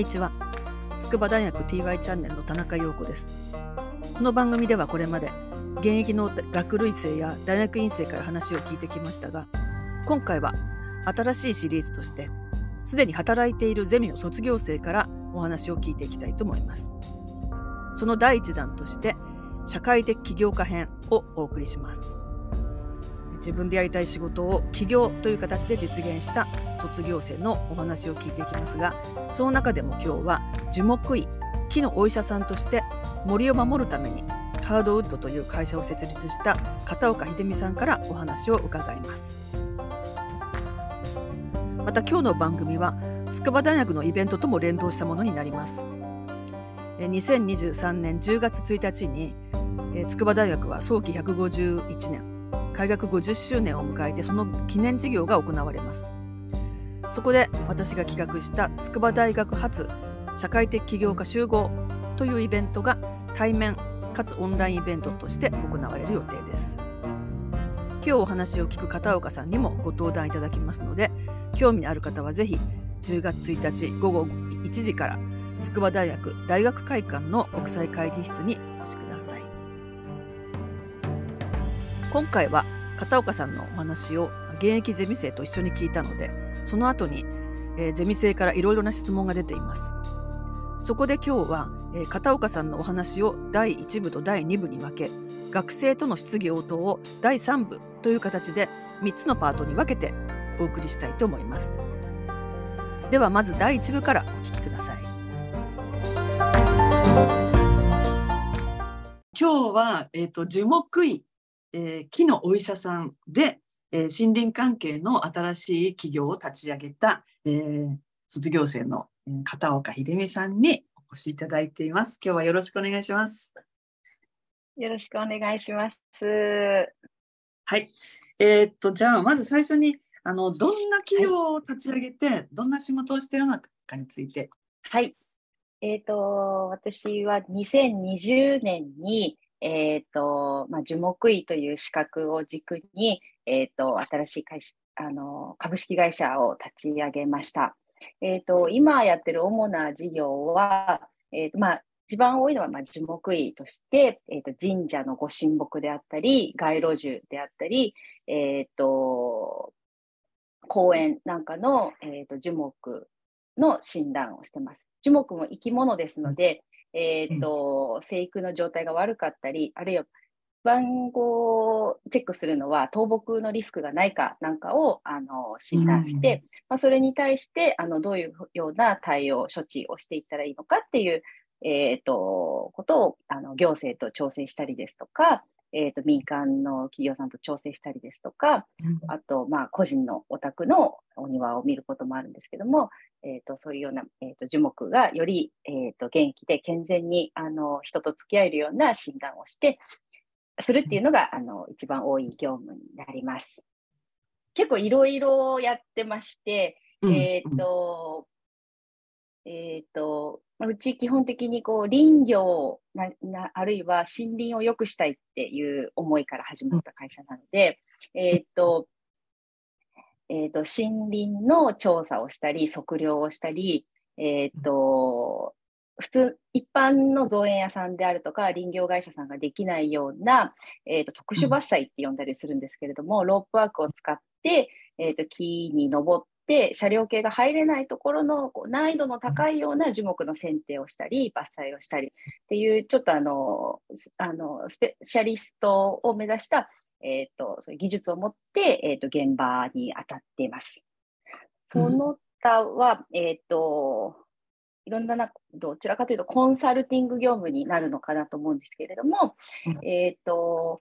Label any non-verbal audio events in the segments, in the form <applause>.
にちは。筑波大学 TY チャンネルの田中陽子です。この番組ではこれまで現役の学類生や大学院生から話を聞いてきましたが今回は新しいシリーズとしてすでに働いているゼミの卒業生からお話を聞いていきたいと思います。その第一弾として社会的起業家編をお送りします。自分でやりたい仕事を起業という形で実現した卒業生のお話を聞いていきますがその中でも今日は樹木医木のお医者さんとして森を守るためにハードウッドという会社を設立した片岡秀美さんからお話を伺います。また今日の番組は筑波大学のイベントとも連動したものになります。2023年10月1日に筑波大学は早期151年。開学50周年を迎えてその記念事業が行われます。そこで私が企画した筑波大学発社会的起業家集合というイベントが対面かつオンラインイベントとして行われる予定です。今日お話を聞く片岡さんにもご登壇いただきますので興味のある方はぜひ10月1日午後1時から筑波大学大学会館の国際会議室にお越しください。今回は片岡さんのお話を現役ゼミ生と一緒に聞いたのでその後に、えー、ゼミ生からいろいろな質問が出ています。そこで今日は、えー、片岡さんのお話を第1部と第2部に分け学生との質疑応答を第3部という形で3つのパートに分けてお送りしたいと思います。ではまず第1部からお聞きください。今日は、えーと樹木医えー、木のお医者さんで、えー、森林関係の新しい企業を立ち上げた、えー、卒業生の片岡秀美さんにお越しいただいています。今日はよろしくお願いします。よろしくお願いします。はい。えー、っと、じゃあ、まず最初に、あの、どんな企業を立ち上げて、はい、どんな仕事をしているのかについて。はい。えっ、と、私は2020年に、え、ー、と、まあ、樹木医という資格を軸に、え、ー、と、新しい会社、あの、株式会社を立ち上げました。え、ー、と、今やってる主な事業は、えっ、と、まあ、一番多いのは、まあ、樹木医として、えっ、と、神社のご神木であったり、街路樹であったり、えっ、と、公園なんかの、えっ、と、樹木の診断をしてます。樹木も生き物ですので、えーと、生育の状態が悪かったり、あるいは番号をチェックするのは倒木のリスクがないかなんかをあの診断して、うん、まあ、それに対してあのどういうような対応、処置をしていったらいいのかっていう、えーとことをあの行政と調整したりですとか、えーと、民間の企業さんと調整したりですとか、うん、あと、まあ、個人のお宅のお庭を見ることもあるんですけども、えーと、そういうような、えーと、樹木がより、えー、と元気で健全にあの人と付き合えるような診断をしてするっていうのが、あの一番多い業務になります。結構いろいろやってまして、えっ、と、えっ、と、うち基本的にこう林業ななあるいは森林を良くしたいっていう思いから始まった会社なので、えっ、と、えっ、と、森林の調査をしたり、測量をしたり、えっ、と、普通、一般の造園屋さんであるとか、林業会社さんができないような、えーと、特殊伐採って呼んだりするんですけれども、ロープワークを使って、えーと木に登って車両系が入れないところのこう難易度の高いような樹木の剪定をしたり伐採をしたりっていうちょっとあのあのスペシャリストを目指した、えーと、そういう技術を持って、えーと、現場に当たっています。その他は、うん、えっ、ー、といろんななどちらかというとコンサルティング業務になるのかなと思うんですけれども、えっ、ー、と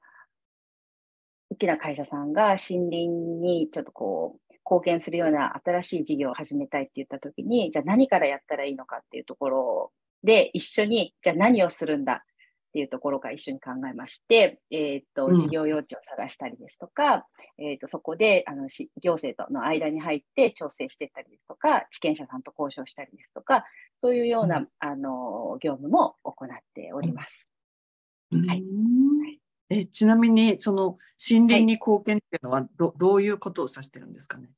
大きな会社さんが森林にちょっとこう貢献するような新しい事業を始めたいって言った時に、じゃあ何からやったらいいのかっていうところで、一緒に、じゃあ何をするんだっていうところから一緒に考えまして、えっ、と、事業用地を探したりですとか、うん、えっ、と、そこで、あの、行政との間に入って調整していったりですとか、地権者さんと交渉したりですとか、そういうような、うん、あの、業務も行っております。はい。えちなみにその森林に貢献っていうのはどはい、どういうことを指してるんですかね？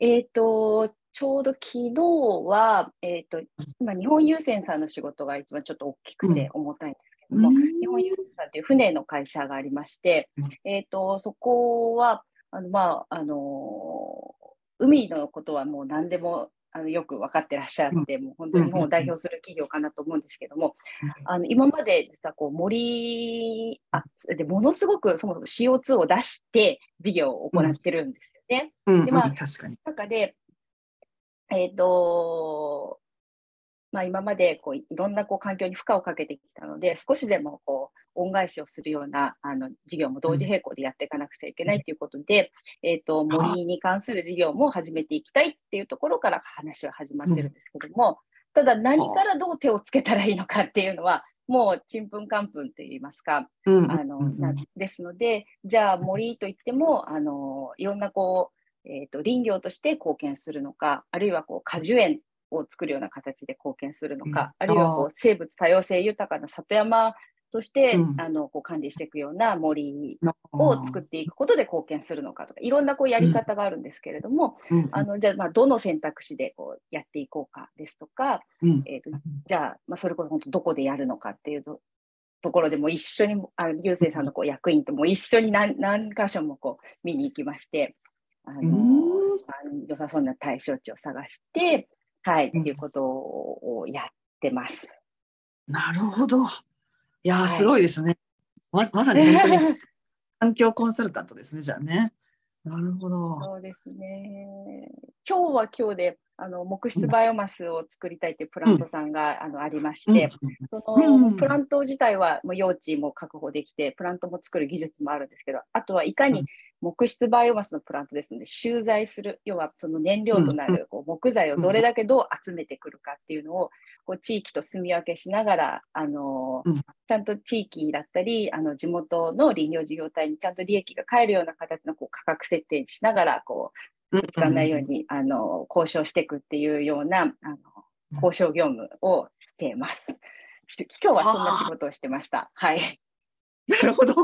えっ、ー、と、ちょうど昨日は、えっ、ー、と、今、日本郵船さんの仕事が一番ちょっと大きくて重たいんですけども、うん、日本郵船さんという船の会社がありまして、えっ、ー、と、そこは、あの、まあ、あの海のことはもう何でもあのよく分かってらっしゃって、もう本当に日本を代表する企業かなと思うんですけども、あの今まで実はこう森あでものすごくそもそも CO2 を出して事業を行ってるんですよね。でまあ、確かに。中で、えっ、ー、とまあ、今までこういろんなこう環境に負荷をかけてきたので、少しでもこう恩返しをするようなあの事業も同時並行でやっていかなくちゃいけないということで、うん、えーと、森に関する事業も始めていきたいっていうところから話は始まってるんですけども、ただ何からどう手をつけたらいいのかっていうのは、もうちんぷんかんぷんといいますか、うん、あのなですので、じゃあ森といってもあのいろんなこう、えーと林業として貢献するのか、あるいはこう果樹園を作るような形で貢献するのか、うん、あるいはこう生物多様性豊かな里山として、うん、あのこう管理していくような森を作っていくことで貢献するのかとかいろんなこうやり方があるんですけれども、うん、あのじゃあまあどの選択肢でこうやっていこうかですとか、えーと、じゃあ、まあ、それこそ本当どこでやるのかっていうとところでも一緒にあ流星さんのこう役員とも一緒に何何箇所もこう見に行きましてあの、良さそうな対象地を探してはい、うん、いうことをやってます。なるほど。いや、はい、すごいですね。ままさに本当に <laughs> 環境コンサルタントですね、じゃあね。なるほど。そうですね。今日は今日であの木質バイオマスを作りたいというプラントさんが、うん、あのありまして、うん、その、プラント自体はもう用地も確保できて、プラントも作る技術もあるんですけど、あとはいかに木質バイオマスのプラントですので、収材する、要はその燃料となるこう木材をどれだけどう集めてくるかっていうのを、こう地域と住み分けしながら、あのちゃんと地域だったり、あの地元の林業事業体にちゃんと利益が返るような形のこう価格設定にしながら、こう、ぶつかんないように、あの交渉していくっていうようなあの交渉業務をしています。<laughs> 今日はそんな仕事をしてました。はい。なるほど。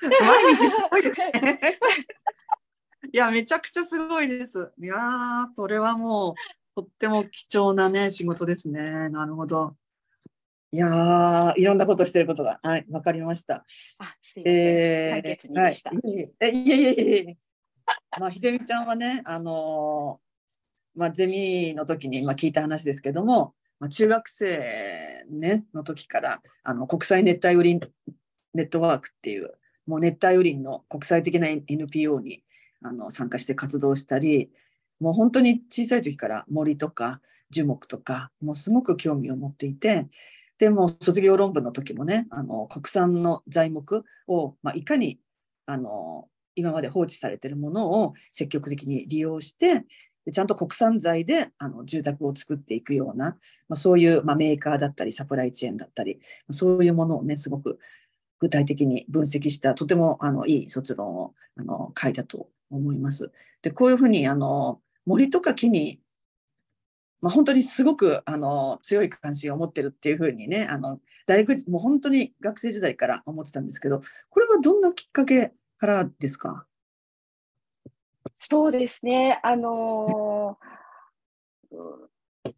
<laughs> 毎日すごいですね。<laughs> いや、めちゃくちゃすごいです。いやそれはもう、とっても貴重なね、仕事ですね。なるほど。いやいろんなことしてることが、はい、わかりました。あ、すいません。えー、はい、いえいえいえいえ。まあ、ひでみちゃんはね、あのー、まあ、ゼミの時に、まあ、聞いた話ですけども、まあ、中学生、ね、の時からあの国際熱帯雨林ネットワークっていうもう熱帯雨林の国際的な NPO にあの参加して活動したりもう本当に小さい時から森とか樹木とかもうすごく興味を持っていてでも卒業論文の時もねあの国産の材木を、まあ、いかにあの今まで放置されてるものを積極的に利用してでちゃんと国産材であの住宅を作っていくような、まあ、そういう、まあ、メーカーだったりサプライチェーンだったりそういうものをねすごく具体的に分析したとてもあのいい卒論をあの書いたと思います。でこういうふうにあの森とか木に、まあ、本当にすごくあの強い関心を持ってるっていうふうにねあの大学もう本当に学生時代から思ってたんですけどこれはどんなきっかけからですか？そうですねあのー、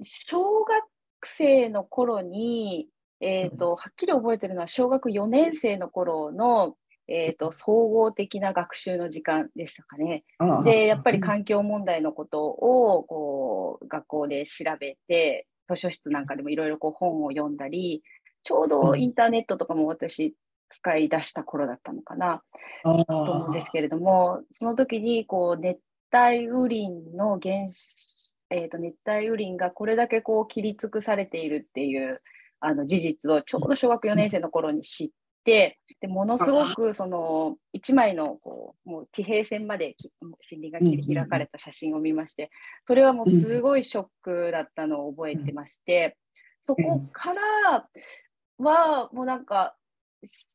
小学生の頃にえーと、はっきり覚えてるのは小学4年生の頃の、えーと、総合的な学習の時間でしたかね。でやっぱり環境問題のことをこう学校で調べて図書室なんかでもいろいろ本を読んだりちょうどインターネットとかも私使い出した頃だったのかな。と思うんですけれどもその時にこう熱帯雨林の原えーと熱帯雨林がこれだけこう切り尽くされているっていうあの事実をちょうど小学4年生の頃に知って、でものすごくその1枚のこうもう地平線まで森林が切り開かれた写真を見まして、それはもうすごいショックだったのを覚えてまして、そこからはもうなんか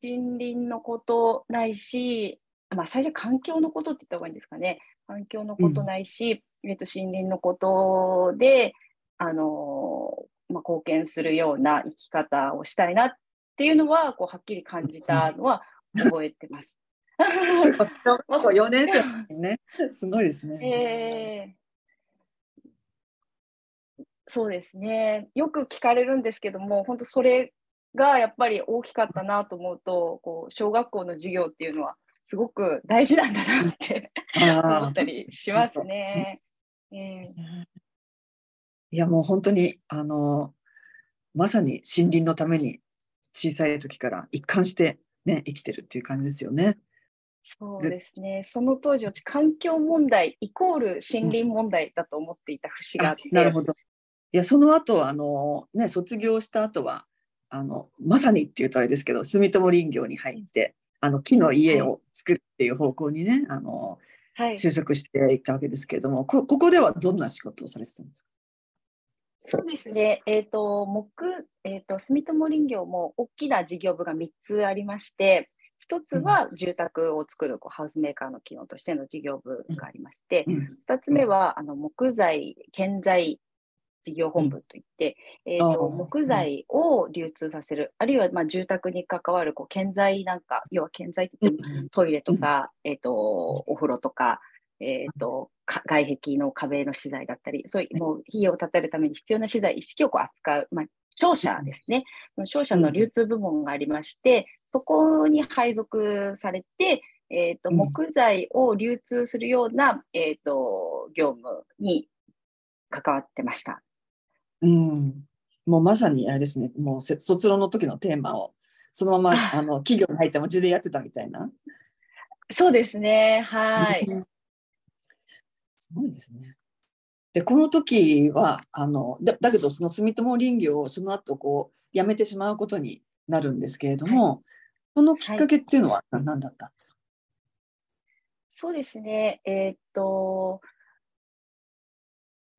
森林のことないし、まあ、最初環境のことって言った方がいいんですかね。環境のことないし、えっと、森林のことで、あのまあ、貢献するような生き方をしたいなっていうのはこうはっきり感じたのは覚えてます。すごい4年生ね <laughs> すごいですね。えーそうですね。よく聞かれるんですけども、本当それがやっぱり大きかったなと思うと、こう小学校の授業っていうのはすごく大事なんだなって思ったりしますね。えー、いやもう本当にあのまさに森林のために小さい時から一貫してね生きてるっていう感じですよね。そうですね。その当時は環境問題イコール森林問題だと思っていた節があって。なるほど。いやその後あのね卒業した後はあのまさにっていうとあれですけど住友林業に入ってあの木の家を作るっていう方向にね、はい、あの、はい、就職していったわけですけれどもこここではどんな仕事をされてたんですか？そう。ですね、えーと木えーと、住友林業も大きな事業部が3つありまして、1つは住宅を作るこうハウスメーカーの機能としての事業部がありまして、うん、2つ目はあの木材、建材事業本部といって、えーと、木材を流通させる、あるいはまあ住宅に関わるこう建材なんか、要は建材って言ってもトイレとか、えーと、お風呂とか、えーと、外壁の壁の資材だったり、そういうもう費用を立てるために必要な資材一式をこう扱う、まあ、商社ですね、商社の流通部門がありまして、そこに配属されて、えーと、木材を流通するような、えーと業務に関わってました。うん、もうまさにあれですね、もう卒論の時のテーマをそのままあ。の企業に入って文字でやってたみたいな。そうですね、はい。すごいですね。で、この時は、あのだだけど、その住友林業をその後こう辞めてしまうことになるんですけれども、はい、そのきっかけっていうのは何だったんですか、はい、そうですね、えー、っと、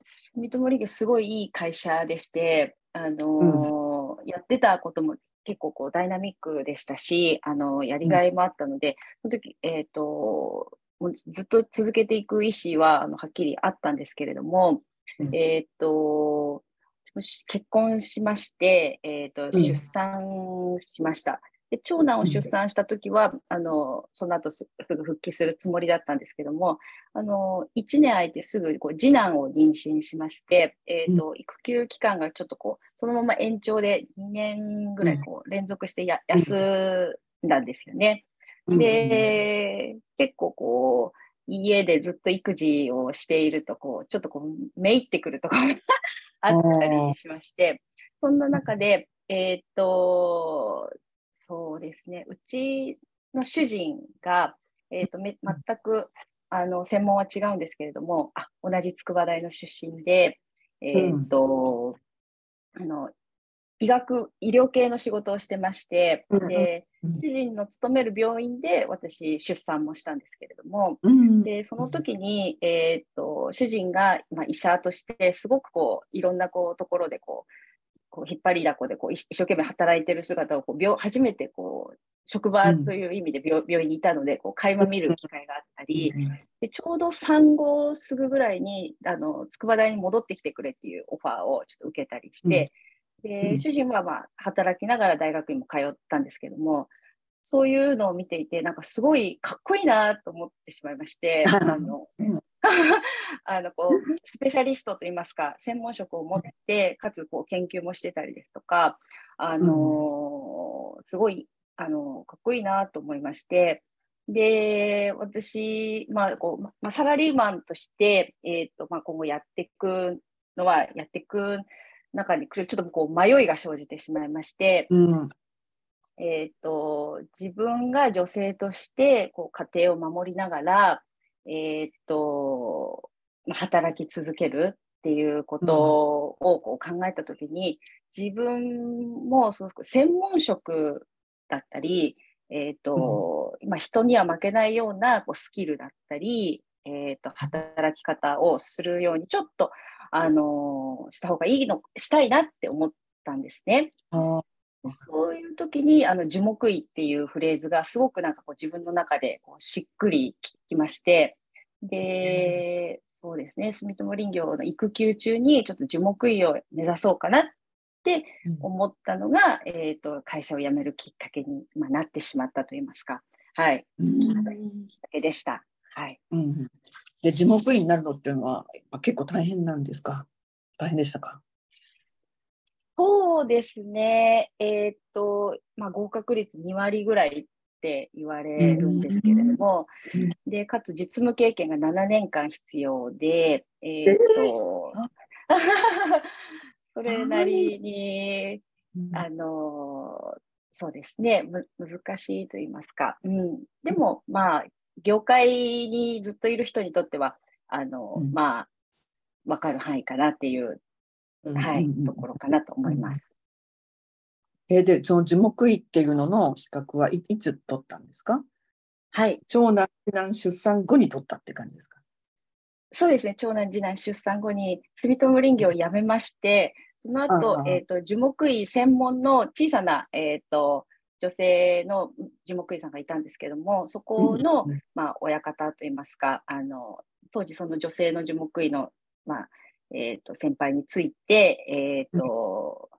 住友林業すごいいい会社でして、あのーうん、やってたことも結構こうダイナミックでしたし、あのやりがいもあったので、うん、その時、えっ、ー、と、もうずっと続けていく意思はあのはっきりあったんですけれども、うん、えっ、と、結婚しまして、えっ、と、出産しました。で長男を出産した時は、あのその後すぐ復帰するつもりだったんですけどもあの1年空いてすぐこう次男を妊娠しまして、えーと、育休期間がちょっとこうそのまま延長で2年ぐらいこう連続してや、休んだんですよね。で結構こう家でずっと育児をしているとこうちょっとこうめいってくるところがあったりしましてそんな中でえっ、ー、とそうですね。うちの主人が、えーと、め全くあの専門は違うんですけれども、あ同じ筑波大の出身で、えーと、うん、あの医学、医療系の仕事をしてまして、で主人の勤める病院で私、出産もしたんですけれども、うん、でその時に、えーと、主人が、まあ、医者として、すごくこういろんなこうところでこうこう引っ張りだこでこう一生懸命働いてる姿をこう病初めてこう職場という意味で病,、病院にいたのでこう垣間見る機会があったり、でちょうど産後すぐぐらいにあの筑波大に戻ってきてくれっていうオファーをちょっと受けたりして、で主人はまあ働きながら大学にも通ったんですけどもそういうのを見ていてなんかすごいかっこいいなと思ってしまいまして <laughs> あの <laughs> あのこうスペシャリストといいますか専門職を持ってかつこう研究もしてたりですとか、あのー、すごい、あのー、かっこいいなと思いましてで私、まあこうまあ、サラリーマンとして、えーとまあ、今後やっていくのはやっていく中にちょっとこう迷いが生じてしまいまして、うん、えーと自分が女性としてこう家庭を守りながらえー、っと、働き続けるっていうことをこう考えたときに、自分もその専門職だったり、えーとまあ、人には負けないようなこうスキルだったり、えーと、働き方をするようにちょっと、あのー、した方がいいのしたいなって思ったんですね。そういう時にあの樹木医っていうフレーズがすごくなんかこう自分の中でこうしっくりきまして、で、そうですね、住友林業の育休中にちょっと樹木医を目指そうかなって思ったのが、うん、えっ、ー、と、会社を辞めるきっかけに、まあ、なってしまったといいますか、はい、うん、きっかけでした。はい。うん、で、樹木医になるのっていうのは結構大変なんですか？大変でしたか？そうですね。えーっと、まあ、合格率2割ぐらいって言われるんですけれども、うんで、かつ実務経験が7年間必要で、えーっと、<laughs> それなりに、あの、そうですね、む難しいと言いますか。うん。でも、まあ、業界にずっといる人にとっては、あの、うん。まあ、わかる範囲かなっていう、うん。はい、ところかなと思います。えーで、その樹木医っていうのの資格はいいつ取ったんですか？はい。長男、次男出産後に取ったって感じですか？そうですね、長男、次男出産後に住友林業を辞めまして、その後えっ、と、樹木医専門の小さな、えっ、と、女性の樹木医さんがいたんですけども、そこの、うんうんまあ、親方といいますか、あの、当時その女性の樹木医の、まあ、えっ、と、先輩について、えっ、と、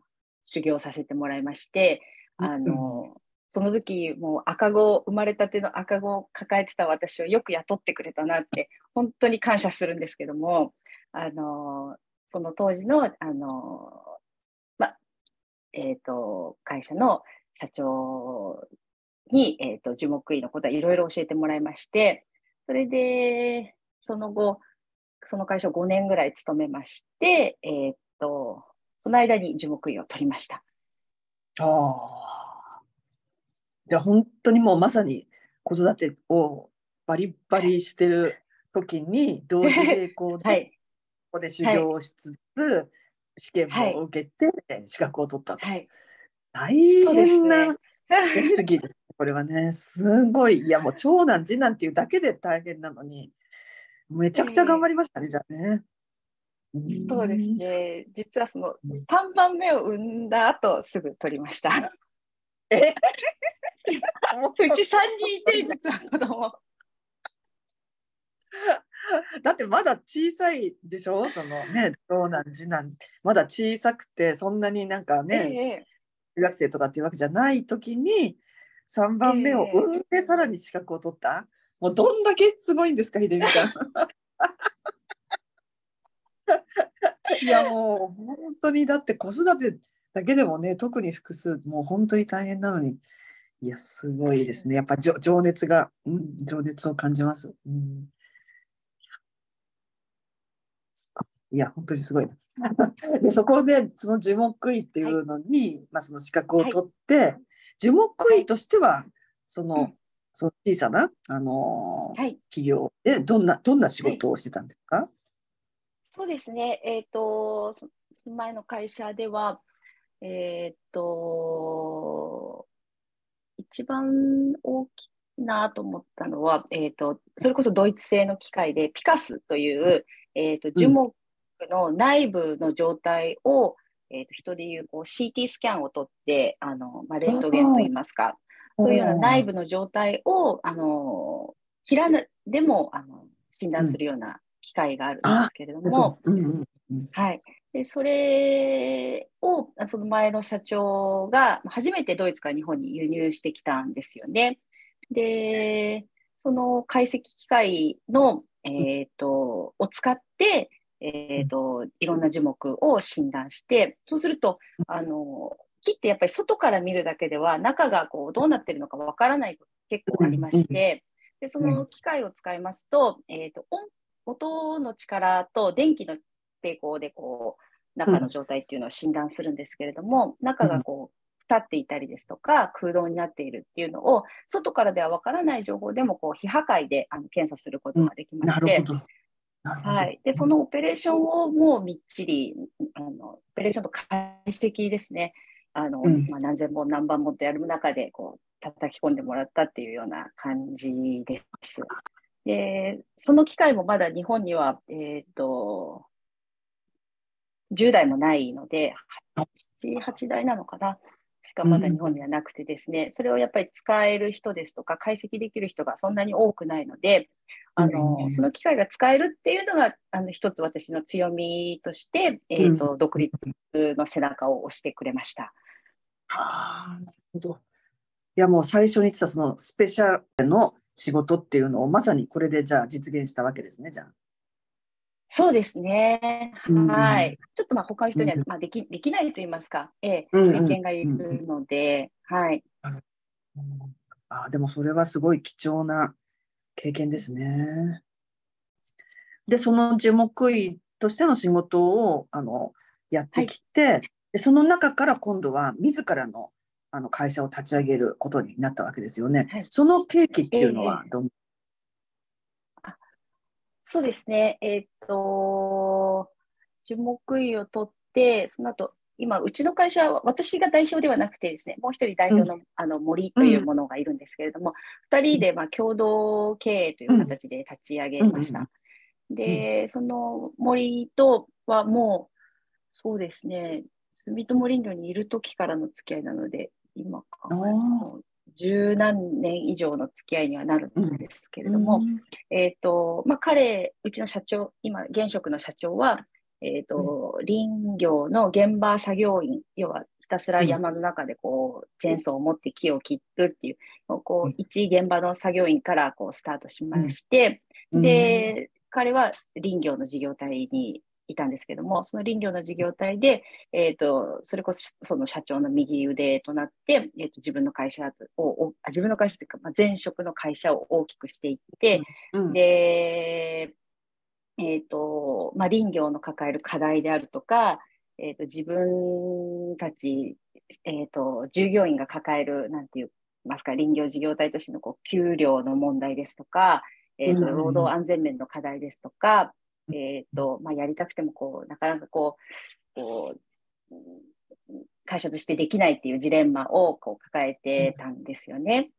修行させてもらいまして、あの、その時、もう赤子、生まれたての赤子を抱えてた私をよく雇ってくれたなって、本当に感謝するんですけども、あの、その当時の、あの、ま、えっ、と、会社の社長に、えっ、と、樹木医のことはいろいろ教えてもらいまして、それで、その後、その会社を5年ぐらい勤めまして、えっ、と、その間に樹木医を取りました。ああ。じゃあ本当にもうまさに子育てをバリバリしてる時に同時並行でこはい。こで修行をしつつ、試験も受けて資格を取ったと。はい。大変なね。エネルギーですね。これはね、すごい。いやもう長男、次男っていうだけで大変なのに、めちゃくちゃ頑張りましたね、じゃあね。そうですね。実はその3番目を産んだ後すぐ取りました。え？<laughs> うち3人いて、実は子供。だってまだ小さいでしょ？そのね、長男、次男、まだ小さくて、そんなになんかね、ええ中学生とかっていうわけじゃない時に、3番目を産んでさらに資格を取った、もうどんだけすごいんですか、秀美ちゃん。<laughs> いやもう本当にだって子育てだけでもね特に複数もう本当に大変なのに。いやすごいですね。やっぱ情情熱が、うん、情熱を感じます、うん、いや本当にすごいです。<laughs> でそこでその樹木医っていうのに、まあ、その資格を取って、樹木医としてはその,、うん。その小さな、あのーはい。企業でどんなどんな仕事をしてたんですか、そうですね。えっ、と、そその前の会社では、えっ、と、一番大きいなと思ったのは、えっ、と、それこそドイツ製の機械で、ピカスという、えっ、と、樹木の内部の状態を、えっ、と、人でいうこう CT スキャンを取って、あの、まあ、レントゲンといいますか、そういうような内部の状態を、あの、切らな、でも、あの、診断するような機械があるんですけれども、うん。うんうんはい。で、それを、あその前の社長が初めてドイツから日本に輸入してきたんですよね。で、その解析機械の、えっ、と、を使って、えっ、と、いろんな樹木を診断して、そうすると、あの、木ってやっぱり外から見るだけでは、中がこうどうなってるのかわからないこと結構ありまして、で、その機械を使いますと、えっ、と、音音の力と電気の抵抗でこう中の状態っていうのを診断するんですけれども、中がこう立っていたりですとか空洞になっているっていうのを外からではわからない情報でもこう非破壊であの検査することができまして、なるほど。なるほどはい、でそのオペレーションをもうみっちりあのオペレーションと解析ですね。あの、うん。まあ、何千本何万本とやる中でこう叩き込んでもらったっていうような感じです。で、その機会もまだ日本には、えっ、と、10台もないので、7、8台なのかなしかまだ日本にはなくてですね、それをやっぱり使える人ですとか、解析できる人がそんなに多くないので、あの、うんその機会が使えるっていうのが、あの、一つ私の強みとして、えっ、と、独立の背中を押してくれました。はあ、なるほど。いやもう最初に言ってたそのスペシャルの仕事っていうのをまさにこれでじゃあ実現したわけですね、じゃあ。そうですね。はい。ちょっとまあ他の人には、まあ、できできないと言いますか、ええ、経験がいるので、はい。あでもそれはすごい貴重な経験ですね。で、その樹木医としての仕事をあのやってきて、はい、でその中から今度は自らのあの会社を立ち上げることになったわけですよね。はい、その契機っていうのはどん、えー、そうですね。えー、っと、樹木医を取って、その後、今、うちの会社は私が代表ではなくてですね、もう一人代表の,、あの森というものがいるんですけれども、二、うん、人でまあ共同経営という形で立ち上げました。で、その森とはもう、そうですね、住友林業にいる時からの付き合いなので、今考えると、十何年以上の付き合いにはなるんですけれども、うん、えっ、ー、と、まあ、彼、うちの社長、今、現職の社長は、えっ、ー、と、うん、林業の現場作業員、要はひたすら山の中でこう、チェーンソーを持って木を切るっていう、こう、一現場の作業員からこう、スタートしまして、で、彼は林業の事業体にいたんですけども、その林業の事業体で、えっ、ー、と、それこそその社長の右腕となって、えっ、ー、と、自分の会社を、自分の会社というか、まあ、前職の会社を大きくしていって、うん、で、えっ、ー、と、まあ、林業の抱える課題であるとか、えっ、と、自分たち、えっ、と、従業員が抱える、なんて言いますか、林業事業体としてのこう給料の問題ですとか、えっ、と、労働安全面の課題ですとか、えっ、ー、と、まあ、やりたくても、こう、なかなかこう、こう、会社としてできないっていうジレンマをこう抱えてたんですよね。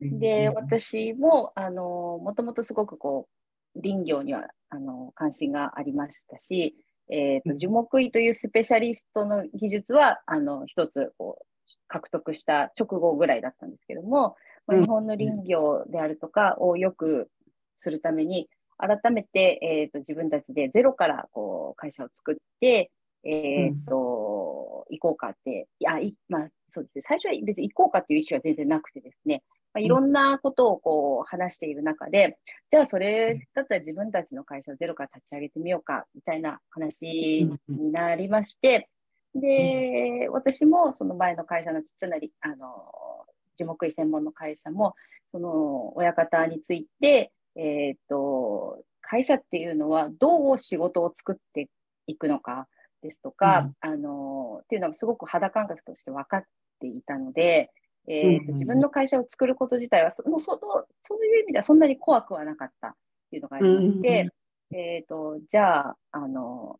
で、私も、あの、もともとすごくこう、林業には、あの、関心がありましたし、えっ、ー、と、樹木医というスペシャリストの技術は、あの、一つ、こう、獲得した直後ぐらいだったんですけども、まあ、日本の林業であるとかをよくするために、改めて、えっ、ー、と、自分たちでゼロからこう会社を作って、えっ、ー、と、うん、行こうかって、いや、いまあ、そうですね、最初は別に行こうかっていう意思は全然なくてですね、まあ、いろんなことをこう話している中で、うん、じゃあそれだったら自分たちの会社をゼロから立ち上げてみようか、みたいな話になりまして、で、私もその前の会社のちっちゃなあの樹木医専門の会社も、その親方について、えっ、ー、と、会社っていうのはどう仕事を作っていくのかですとか、うん、あの、っていうのはすごく肌感覚として分かっていたので、えーと、自分の会社を作ること自体はそもうそそういう意味ではそんなに怖くはなかったっていうのがありまして、うん、えっ、ー、と、じゃあ、あの、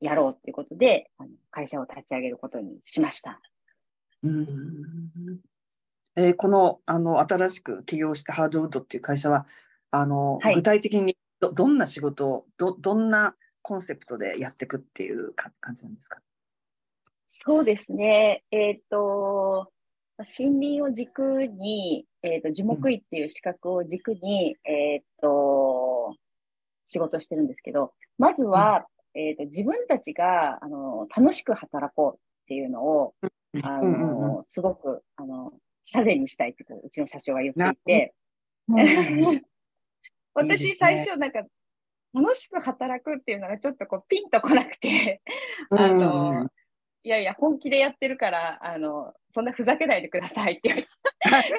やろうっていうことで、あの会社を立ち上げることにしました。うんえー、このあの新しく起業したハードウッドっていう会社はあの、はい、具体的にどどんな仕事をどどんなコンセプトでやっていくっていう感じなんですか？そうですね、えっ、ー、と森林を軸に、えーと、樹木医っていう資格を軸に、うん、えっ、と仕事してるんですけどまずは、うん、えーと、自分たちがあの楽しく働こうっていうのを、あのすごくあの社税にしたいってうちの社長が言っていて、<laughs> 私最初なんか楽しく働くっていうのがちょっとこうピンとこなくて。あの、いやいや本気でやってるからあのそんなふざけないでくださいっていう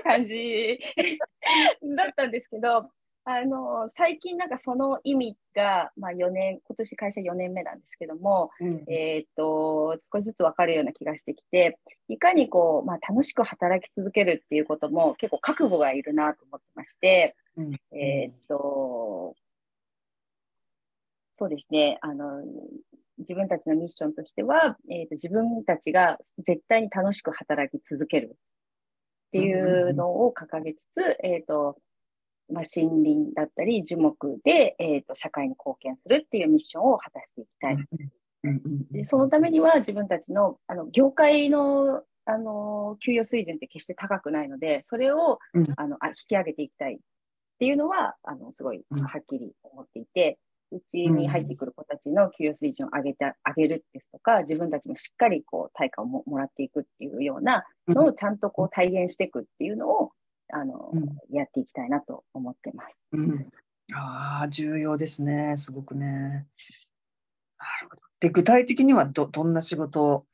感じだったんですけどあの最近なんかその意味が、まあ、4年今年会社4年目なんですけども、うん、えっ、と少しずつ分かるような気がしてきていかにこう、まあ、楽しく働き続けるっていうことも結構覚悟がいるなと思ってまして、うん、えっ、とそうですね。あの自分たちのミッションとしては、えーと、自分たちが絶対に楽しく働き続けるっていうのを掲げつつ、えっ、とまあ、森林だったり樹木で、えーと、社会に貢献するっていうミッションを果たしていきたい。でそのためには自分たちのあの業界のあの給与水準って決して高くないので、それを、うん、あのあ引き上げていきたいっていうのは、あのすごいはっきり思っていて、うちに入ってくる子たちの給与水準を上げてあげるですとか、自分たちもしっかりこう対価をもらっていくっていうようなのをちゃんとこう体現していくっていうのを、あの、うん、やっていきたいなと思ってます。うん、ああ、重要ですね。すごくね。なるほど。で、具体的にはど、どんな仕事を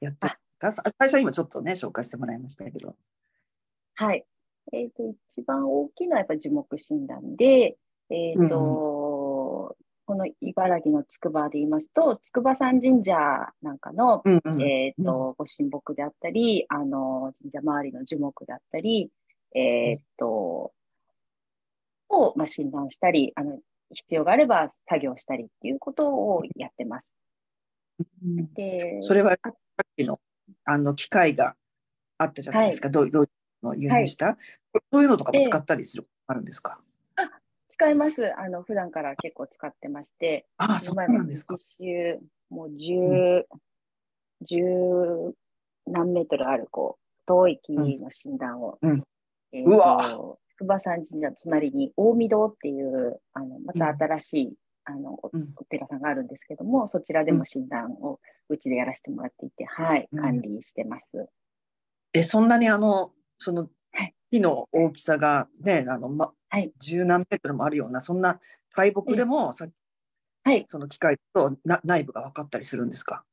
やってるか、さ最初にもちょっとね、紹介してもらいましたけど。はい。えっ、と、一番大きなやっぱ樹木診断で、えっ、と、この茨城の筑波で言いますと、筑波山神社なんかの、うんうんえっ、と、ご神木であったり、あの、神社周りの樹木であったり、えっ、と、を、まあ、診断したり、あの、必要があれば作業したりっていうことをやってます。うん。で、それはあさっきのあの機械があったじゃないですか、どうどういうのを輸入した、そういうのとかも使ったりすることあるんですか、使います。あの、普段から結構使ってまして、ああ、そうなんですか。もう十、十何メートルある、こう、遠い木の診断を、うんうわ。と、筑波山神社の隣に、近江堂っていう、あの、また新しい、あの、お寺さんがあるんですけども、そちらでも診断をうちでやらせてもらっていて、はい、うん。管理してます。え、そんなにあの、そのはい。木の大きさがね、あの、ま、はい。十何メートルもあるような、そんな大木でも、さはい。その機械とな内部が分かったりするんですか？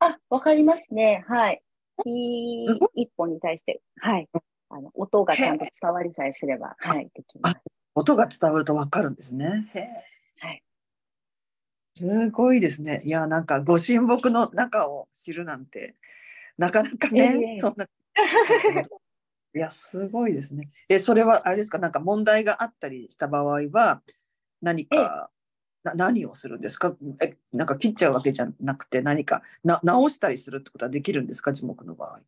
あ、わかりますね。はい。木一本に対して、はい。あの、音がちゃんと伝わりさえすれば、はい、できます。音が伝わると分かるんですね。はい。すごいですね。いや、なんか、ご神木の中を知るなんて、なかなかね、ええそんな。<laughs> いや、すごいですね。え、それは、あれですか、なんか問題があったりした場合は、何か、な何をするんですか？え、なんか切っちゃうわけじゃなくて、何かな直したりするってことはできるんですか、樹木の場合。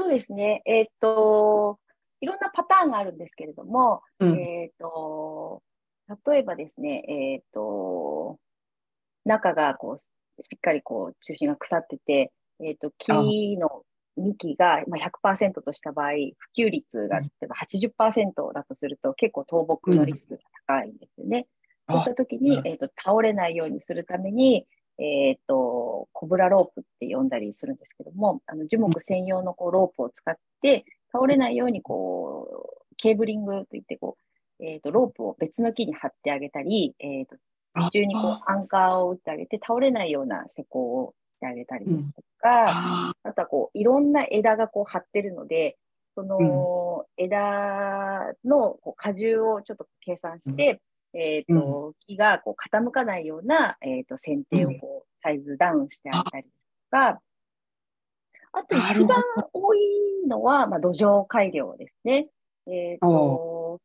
そうですね。えっ、と、いろんなパターンがあるんですけれども、うん。えっ、と、例えばですね、えっ、と、中がこう、しっかりこう、中心が腐ってて、えっ、と、木の幹がまあ100%とした場合、普及率がうん例えば80%だとすると、結構倒木のリスクが高いんですよね。そうあしたときにえっ、と、倒れないようにするために、えっ、と、コブラロープって呼んだりするんですけども、あの樹木専用のこうロープを使って、倒れないようにこう、ケーブリングといってこう、えっ、と、ロープを別の木に貼ってあげたり、えっ、と、二重にこうあアンカーを打ってあげて、倒れないような施工をしてあげたりですとか、ああとはこう、いろんな枝がこう張ってるので、その枝のこう荷重をちょっと計算して、えっ、と、木がこう傾かないような、えっ、と、剪定をこう、サイズダウンしてあげたりとか、あと一番多いのは、まあ、土壌改良ですね。えっ、と、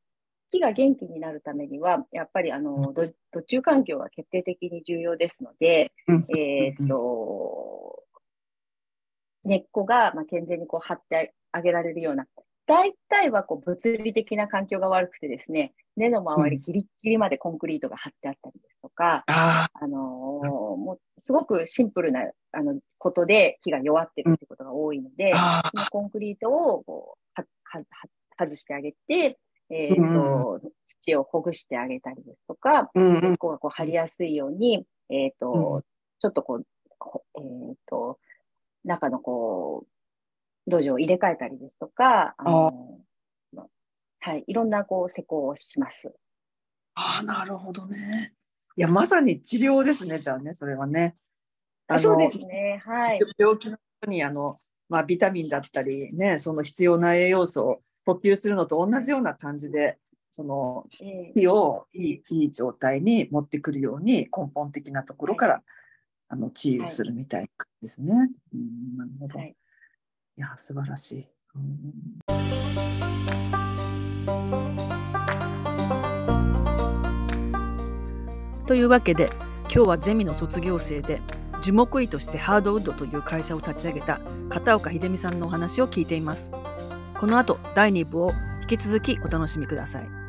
木が元気になるためには、やっぱりあの、土土中環境が決定的に重要ですので、うん。えっ、と、根っこが、まあ、健全にこう張ってあげられるような、大体はこう物理的な環境が悪くてですね、根の周りギリッギリまでコンクリートが張ってあったりですとか、ああのーもうすごくシンプルなあのことで木が弱ってるってことが多いので、あそのコンクリートをこうは外してあげて、えーと土をほぐしてあげたりですとか、うんうん。根っこがこう張りやすいように、えっ、と、うん。ちょっとこう、ほえっ、と、中のこう、土壌を入れ替えたりですとか、あのはい、いろんなこう施工をします。ああ、なるほどね。いや、まさに治療ですね、じゃあね、それはね。あのそうですね。はい。病気の人にあの、まあ、ビタミンだったり、ね、その必要な栄養素を補給するのと同じような感じで、そのえー火をいいいい状態に持ってくるように根本的なところから、あの治癒するみたいですね。うん、なるほど。はいい、や、素晴らしい。というわけで今日はゼミの卒業生で樹木医としてハードウッドという会社を立ち上げた片岡秀美さんのお話を聞いています。この後第2部を引き続きお楽しみください。